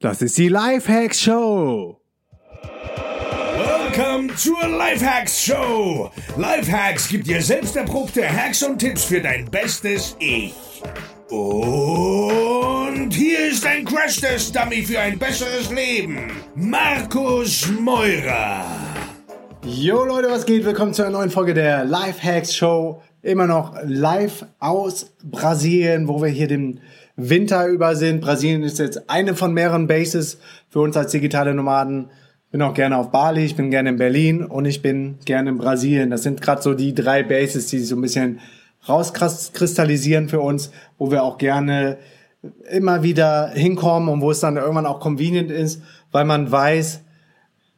Das ist die Lifehacks Show. Welcome zur Lifehacks Show. Lifehacks gibt dir selbst erprobte Hacks und Tipps für dein bestes Ich. Und hier ist ein Crash-Test-Dummy für ein besseres Leben. Markus Meurer. Jo Leute, was geht? Willkommen zu einer neuen Folge der Lifehacks Show. Immer noch live aus Brasilien, wo wir hier den Winter über sind. Brasilien ist jetzt eine von mehreren Bases für uns als digitale Nomaden. Bin auch gerne auf Bali, ich bin gerne in Berlin und ich bin gerne in Brasilien. Das sind gerade so die drei Bases, die sich so ein bisschen rauskristallisieren für uns, wo wir auch gerne immer wieder hinkommen und wo es dann irgendwann auch convenient ist, weil man weiß,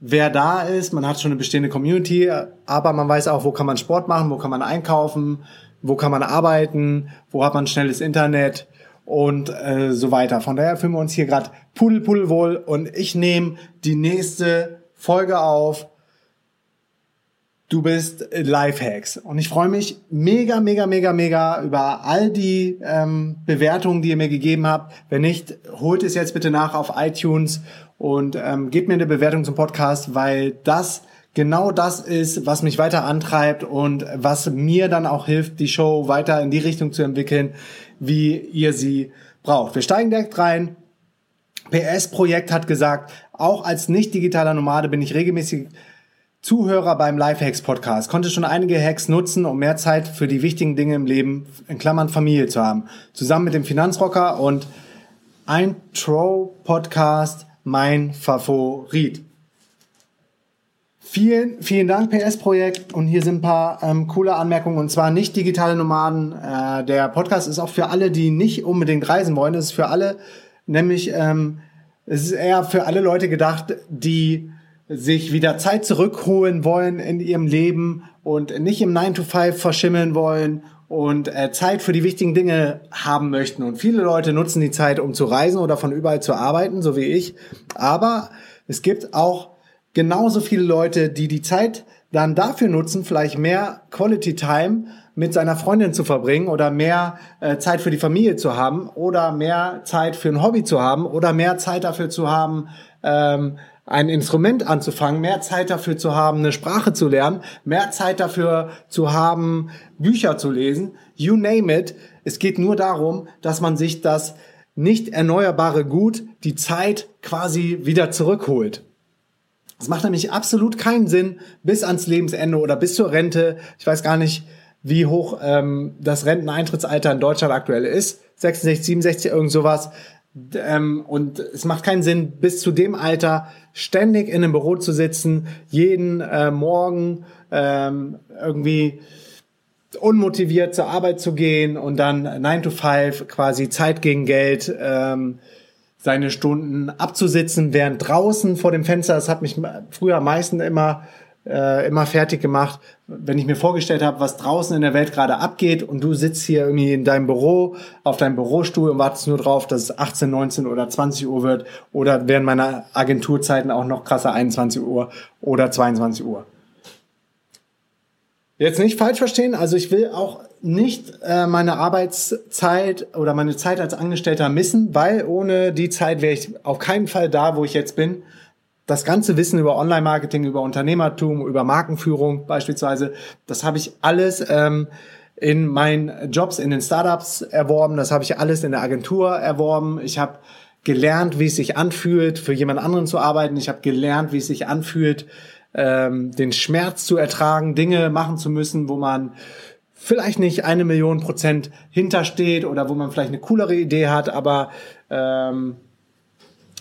wer da ist. Man hat schon eine bestehende Community, aber man weiß auch, wo kann man Sport machen, wo kann man einkaufen, wo kann man arbeiten, wo hat man schnelles Internet und äh, so weiter. Von daher fühlen wir uns hier gerade pudel, pudel wohl und ich nehme die nächste Folge auf. Du bist Lifehacks und ich freue mich mega, mega, mega, mega über all die ähm, Bewertungen, die ihr mir gegeben habt. Wenn nicht, holt es jetzt bitte nach auf iTunes und ähm, gebt mir eine Bewertung zum Podcast, weil das genau das ist, was mich weiter antreibt und was mir dann auch hilft, die Show weiter in die Richtung zu entwickeln, wie ihr sie braucht. Wir steigen direkt rein. PS-Projekt hat gesagt, auch als nicht digitaler Nomade bin ich regelmäßig Zuhörer beim Lifehacks Podcast, konnte schon einige Hacks nutzen, um mehr Zeit für die wichtigen Dinge im Leben, in Klammern Familie zu haben. Zusammen mit dem Finanzrocker und ein Tro Podcast mein Favorit. Vielen, vielen Dank, PS-Projekt. Und hier sind ein paar ähm, coole Anmerkungen. Und zwar nicht digitale Nomaden. Äh, der Podcast ist auch für alle, die nicht unbedingt reisen wollen. Es ist für alle, nämlich ähm, es ist eher für alle Leute gedacht, die sich wieder Zeit zurückholen wollen in ihrem Leben und nicht im 9 to 5 verschimmeln wollen und äh, Zeit für die wichtigen Dinge haben möchten. Und viele Leute nutzen die Zeit, um zu reisen oder von überall zu arbeiten, so wie ich. Aber es gibt auch genauso viele Leute, die die Zeit dann dafür nutzen, vielleicht mehr Quality Time mit seiner Freundin zu verbringen oder mehr äh, Zeit für die Familie zu haben oder mehr Zeit für ein Hobby zu haben oder mehr Zeit dafür zu haben, ähm, ein Instrument anzufangen, mehr Zeit dafür zu haben, eine Sprache zu lernen, mehr Zeit dafür zu haben, Bücher zu lesen. You name it. Es geht nur darum, dass man sich das nicht erneuerbare Gut, die Zeit quasi wieder zurückholt. Es macht nämlich absolut keinen Sinn bis ans Lebensende oder bis zur Rente. Ich weiß gar nicht, wie hoch ähm, das Renteneintrittsalter in Deutschland aktuell ist. 66, 67, irgend sowas. Ähm, und es macht keinen Sinn, bis zu dem Alter ständig in einem Büro zu sitzen, jeden äh, Morgen ähm, irgendwie unmotiviert zur Arbeit zu gehen und dann 9 to 5 quasi Zeit gegen Geld ähm, seine Stunden abzusitzen, während draußen vor dem Fenster, das hat mich früher am meisten immer äh, immer fertig gemacht, wenn ich mir vorgestellt habe, was draußen in der Welt gerade abgeht und du sitzt hier irgendwie in deinem Büro, auf deinem Bürostuhl und wartest nur drauf, dass es 18, 19 oder 20 Uhr wird oder während meiner Agenturzeiten auch noch krasser 21 Uhr oder 22 Uhr. Jetzt nicht falsch verstehen, also ich will auch nicht äh, meine Arbeitszeit oder meine Zeit als Angestellter missen, weil ohne die Zeit wäre ich auf keinen Fall da, wo ich jetzt bin. Das ganze Wissen über Online-Marketing, über Unternehmertum, über Markenführung beispielsweise, das habe ich alles ähm, in meinen Jobs in den Startups erworben, das habe ich alles in der Agentur erworben. Ich habe gelernt, wie es sich anfühlt, für jemand anderen zu arbeiten. Ich habe gelernt, wie es sich anfühlt, ähm, den Schmerz zu ertragen, Dinge machen zu müssen, wo man vielleicht nicht eine Million Prozent hintersteht oder wo man vielleicht eine coolere Idee hat, aber ähm,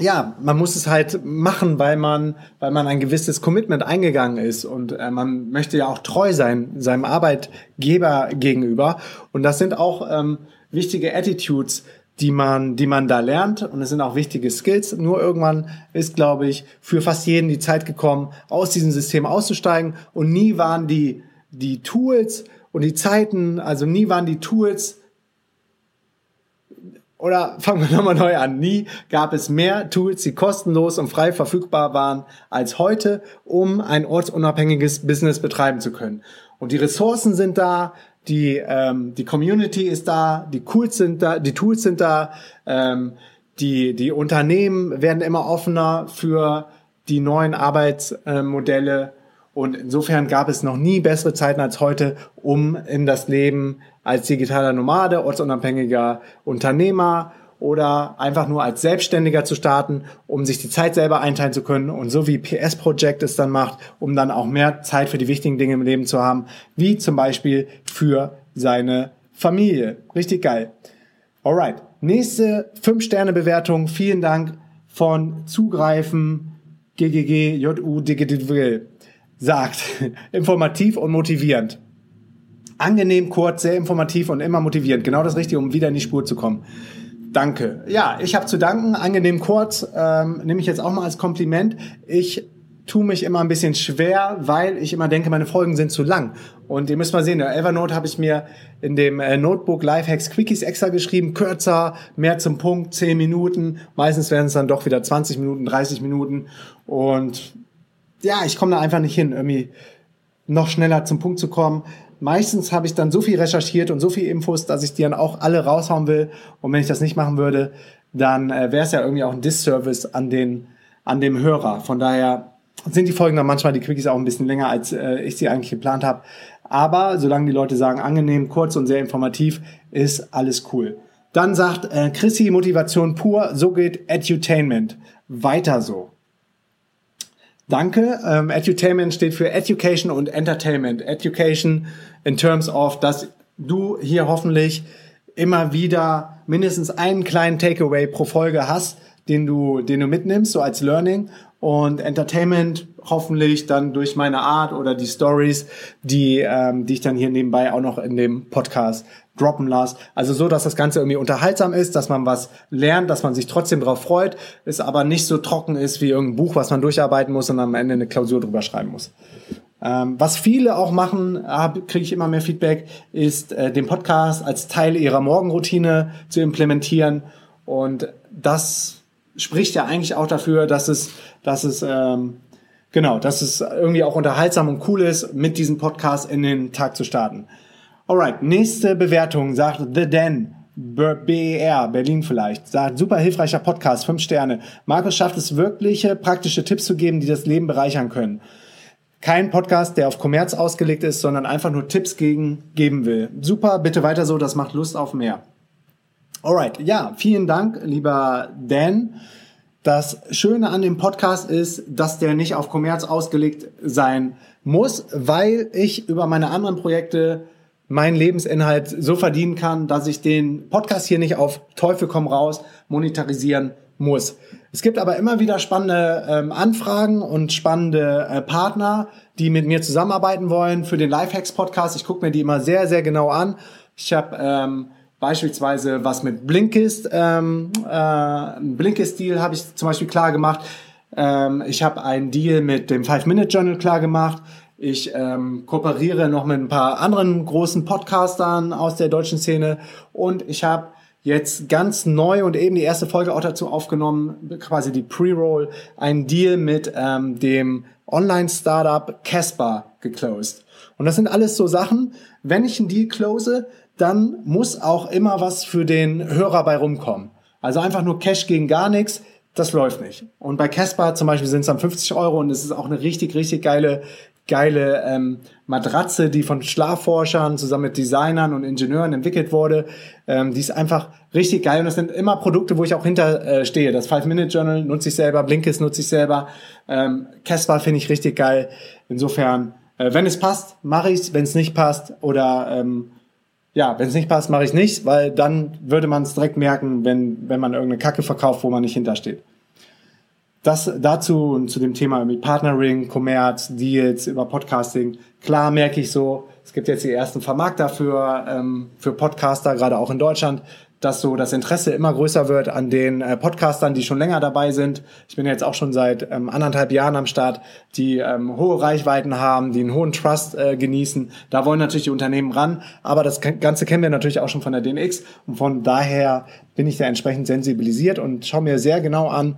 ja, man muss es halt machen, weil man, weil man ein gewisses Commitment eingegangen ist und äh, man möchte ja auch treu sein seinem Arbeitgeber gegenüber und das sind auch ähm, wichtige Attitudes, die man, die man da lernt. Und es sind auch wichtige Skills. Nur irgendwann ist, glaube ich, für fast jeden die Zeit gekommen, aus diesem System auszusteigen. Und nie waren die, die Tools und die Zeiten, also nie waren die Tools oder fangen wir nochmal neu an. Nie gab es mehr Tools, die kostenlos und frei verfügbar waren als heute, um ein ortsunabhängiges Business betreiben zu können. Und die Ressourcen sind da, die, ähm, die Community ist da, die Tools sind da, die Tools sind da, ähm, die, die Unternehmen werden immer offener für die neuen Arbeitsmodelle. Und insofern gab es noch nie bessere Zeiten als heute, um in das Leben als digitaler Nomade, ortsunabhängiger Unternehmer oder einfach nur als Selbstständiger zu starten, um sich die Zeit selber einteilen zu können und so wie PS Project es dann macht, um dann auch mehr Zeit für die wichtigen Dinge im Leben zu haben, wie zum Beispiel für seine Familie. Richtig geil. Alright. Nächste 5-Sterne-Bewertung. Vielen Dank von Zugreifen GGG JU Digital sagt. Informativ und motivierend. Angenehm, kurz, sehr informativ und immer motivierend. Genau das Richtige, um wieder in die Spur zu kommen. Danke. Ja, ich habe zu danken. Angenehm kurz ähm, nehme ich jetzt auch mal als Kompliment. Ich tue mich immer ein bisschen schwer, weil ich immer denke, meine Folgen sind zu lang. Und ihr müsst mal sehen, der Evernote habe ich mir in dem äh, Notebook Lifehacks Quickies extra geschrieben, kürzer, mehr zum Punkt, 10 Minuten. Meistens werden es dann doch wieder 20 Minuten, 30 Minuten. Und ja, ich komme da einfach nicht hin, irgendwie noch schneller zum Punkt zu kommen meistens habe ich dann so viel recherchiert und so viel Infos, dass ich die dann auch alle raushauen will. Und wenn ich das nicht machen würde, dann äh, wäre es ja irgendwie auch ein Disservice an den an dem Hörer. Von daher sind die Folgen dann manchmal die Quickies auch ein bisschen länger, als äh, ich sie eigentlich geplant habe. Aber solange die Leute sagen, angenehm, kurz und sehr informativ, ist alles cool. Dann sagt äh, Chrissy Motivation pur, so geht Edutainment. Weiter so. Danke. Ähm, Edutainment steht für Education und Entertainment. Education in terms of, dass du hier hoffentlich immer wieder mindestens einen kleinen Takeaway pro Folge hast, den du, den du mitnimmst, so als Learning. Und Entertainment hoffentlich dann durch meine Art oder die Stories, die, ähm, die ich dann hier nebenbei auch noch in dem Podcast droppen lasse. Also so, dass das Ganze irgendwie unterhaltsam ist, dass man was lernt, dass man sich trotzdem drauf freut, es aber nicht so trocken ist wie irgendein Buch, was man durcharbeiten muss und am Ende eine Klausur drüber schreiben muss. Ähm, was viele auch machen, kriege ich immer mehr Feedback, ist äh, den Podcast als Teil ihrer Morgenroutine zu implementieren. Und das spricht ja eigentlich auch dafür, dass es, dass es ähm, genau, dass es irgendwie auch unterhaltsam und cool ist, mit diesem Podcast in den Tag zu starten. Alright, nächste Bewertung sagt The Den. BER, Berlin vielleicht, sagt, super hilfreicher Podcast, fünf Sterne. Markus schafft es wirkliche praktische Tipps zu geben, die das Leben bereichern können. Kein Podcast, der auf Kommerz ausgelegt ist, sondern einfach nur Tipps gegen, geben will. Super, bitte weiter so, das macht Lust auf mehr. Alright, ja, vielen Dank, lieber Dan. Das Schöne an dem Podcast ist, dass der nicht auf Kommerz ausgelegt sein muss, weil ich über meine anderen Projekte meinen Lebensinhalt so verdienen kann, dass ich den Podcast hier nicht auf Teufel komm raus monetarisieren muss. Es gibt aber immer wieder spannende ähm, Anfragen und spannende äh, Partner, die mit mir zusammenarbeiten wollen für den Lifehacks Podcast. Ich gucke mir die immer sehr, sehr genau an. Ich habe ähm, beispielsweise was mit Blinkist, ähm, äh, Blinkist-Deal habe ich zum Beispiel klar gemacht. Ähm, ich habe einen Deal mit dem Five-Minute-Journal klar gemacht. Ich ähm, kooperiere noch mit ein paar anderen großen Podcastern aus der deutschen Szene und ich habe jetzt ganz neu und eben die erste Folge auch dazu aufgenommen, quasi die Pre-Roll, einen Deal mit ähm, dem Online-Startup Casper geclosed. Und das sind alles so Sachen, wenn ich einen Deal close, dann muss auch immer was für den Hörer bei rumkommen. Also einfach nur Cash gegen gar nichts, das läuft nicht. Und bei Casper zum Beispiel sind es dann 50 Euro und es ist auch eine richtig, richtig geile geile ähm, Matratze, die von Schlafforschern zusammen mit Designern und Ingenieuren entwickelt wurde. Ähm, die ist einfach richtig geil und das sind immer Produkte, wo ich auch hinter äh. Das Five-Minute-Journal nutze ich selber, Blinkist nutze ich selber, ähm, Casper finde ich richtig geil. Insofern, äh, wenn es passt, mache ich's. Wenn es nicht passt oder ähm, ja, wenn es nicht passt, mache ich nicht, weil dann würde man es direkt merken, wenn, wenn man irgendeine Kacke verkauft, wo man nicht hintersteht. Das dazu und zu dem Thema mit Partnering, Commerz, Deals, über Podcasting. Klar merke ich so, es gibt jetzt die ersten Vermarkter für, ähm, für Podcaster, gerade auch in Deutschland, dass so das Interesse immer größer wird an den äh, Podcastern, die schon länger dabei sind. Ich bin jetzt auch schon seit ähm, anderthalb Jahren am Start, die ähm, hohe Reichweiten haben, die einen hohen Trust äh, genießen. Da wollen natürlich die Unternehmen ran, aber das Ganze kennen wir natürlich auch schon von der DNX und von daher bin ich da entsprechend sensibilisiert und schaue mir sehr genau an,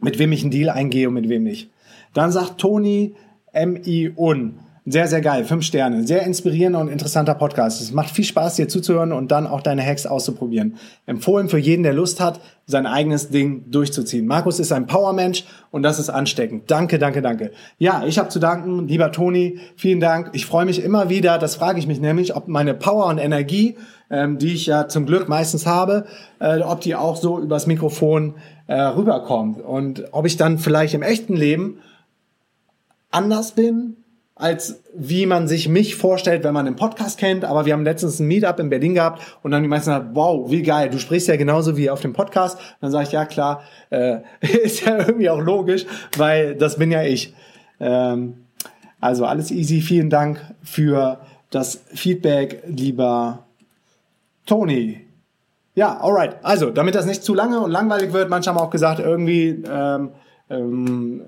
mit wem ich einen Deal eingehe und mit wem nicht. Dann sagt Toni M.I. Un, Sehr, sehr geil. Fünf Sterne. Sehr inspirierender und interessanter Podcast. Es macht viel Spaß, dir zuzuhören und dann auch deine Hacks auszuprobieren. Empfohlen für jeden, der Lust hat, sein eigenes Ding durchzuziehen. Markus ist ein Powermensch und das ist ansteckend. Danke, danke, danke. Ja, ich habe zu danken, lieber Toni. Vielen Dank. Ich freue mich immer wieder. Das frage ich mich nämlich, ob meine Power und Energie, ähm, die ich ja zum Glück meistens habe, äh, ob die auch so übers Mikrofon äh, rüberkommt und ob ich dann vielleicht im echten Leben anders bin als wie man sich mich vorstellt, wenn man einen Podcast kennt. Aber wir haben letztens ein Meetup in Berlin gehabt und dann die meisten gesagt, wow, wie geil, du sprichst ja genauso wie auf dem Podcast. dann sage ich, ja klar, äh, ist ja irgendwie auch logisch, weil das bin ja ich. Ähm, also alles easy. Vielen Dank für das Feedback, lieber Toni. Ja, alright. Also, damit das nicht zu lange und langweilig wird, manche haben auch gesagt, irgendwie ähm, ähm,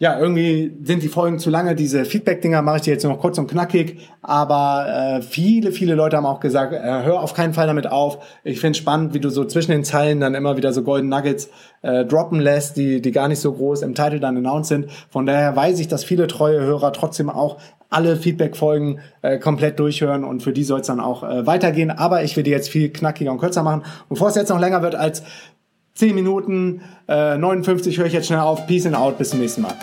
ja, irgendwie sind die Folgen zu lange. Diese Feedback-Dinger mache ich dir jetzt noch kurz und knackig. Aber äh, viele, viele Leute haben auch gesagt, äh, hör auf keinen Fall damit auf. Ich finde spannend, wie du so zwischen den Zeilen dann immer wieder so Golden Nuggets äh, droppen lässt, die, die gar nicht so groß im Titel dann announced sind. Von daher weiß ich, dass viele treue Hörer trotzdem auch alle Feedback-Folgen äh, komplett durchhören und für die soll es dann auch äh, weitergehen. Aber ich will die jetzt viel knackiger und kürzer machen. Bevor es jetzt noch länger wird als 10 Minuten, äh, 59 höre ich jetzt schnell auf. Peace and out, bis zum nächsten Mal.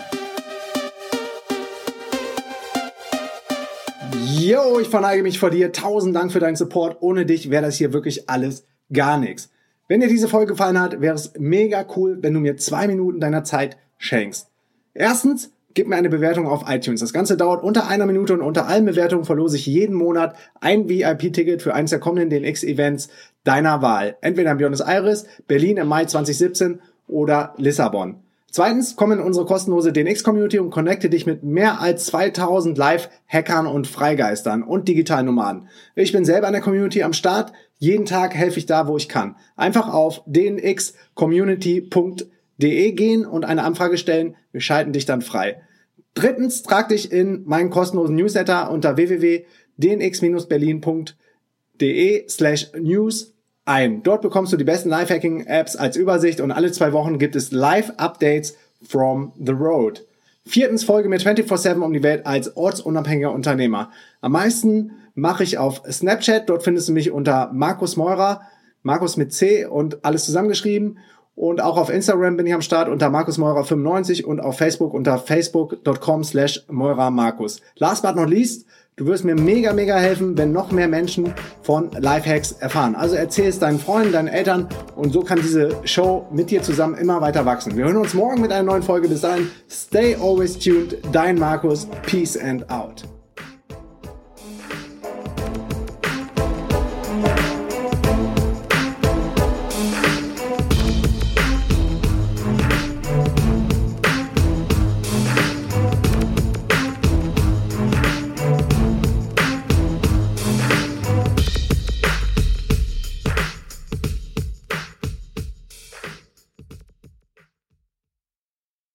Yo, ich verneige mich vor dir. Tausend Dank für deinen Support. Ohne dich wäre das hier wirklich alles gar nichts. Wenn dir diese Folge gefallen hat, wäre es mega cool, wenn du mir zwei Minuten deiner Zeit schenkst. Erstens, gib mir eine Bewertung auf iTunes. Das Ganze dauert unter einer Minute und unter allen Bewertungen verlose ich jeden Monat ein VIP-Ticket für eines der kommenden DNX-Events deiner Wahl. Entweder in Buenos Aires, Berlin im Mai 2017 oder Lissabon. Zweitens, komm in unsere kostenlose DNX-Community und connecte dich mit mehr als 2000 Live-Hackern und Freigeistern und Digitalnomaden. Ich bin selber in der Community am Start. Jeden Tag helfe ich da, wo ich kann. Einfach auf dnxcommunity.de gehen und eine Anfrage stellen. Wir schalten dich dann frei. Drittens, trag dich in meinen kostenlosen Newsletter unter www.dnx-berlin.de slash news ein. Dort bekommst du die besten Lifehacking-Apps als Übersicht und alle zwei Wochen gibt es Live-Updates from the road. Viertens folge mir 24-7 um die Welt als ortsunabhängiger Unternehmer. Am meisten mache ich auf Snapchat. Dort findest du mich unter Markus Meurer, Markus mit C und alles zusammengeschrieben. Und auch auf Instagram bin ich am Start unter Markus Meurer 95 und auf Facebook unter facebook.com slash Markus. Last but not least, du wirst mir mega, mega helfen, wenn noch mehr Menschen von Lifehacks erfahren. Also erzähl es deinen Freunden, deinen Eltern und so kann diese Show mit dir zusammen immer weiter wachsen. Wir hören uns morgen mit einer neuen Folge. Bis dahin, stay always tuned. Dein Markus. Peace and out.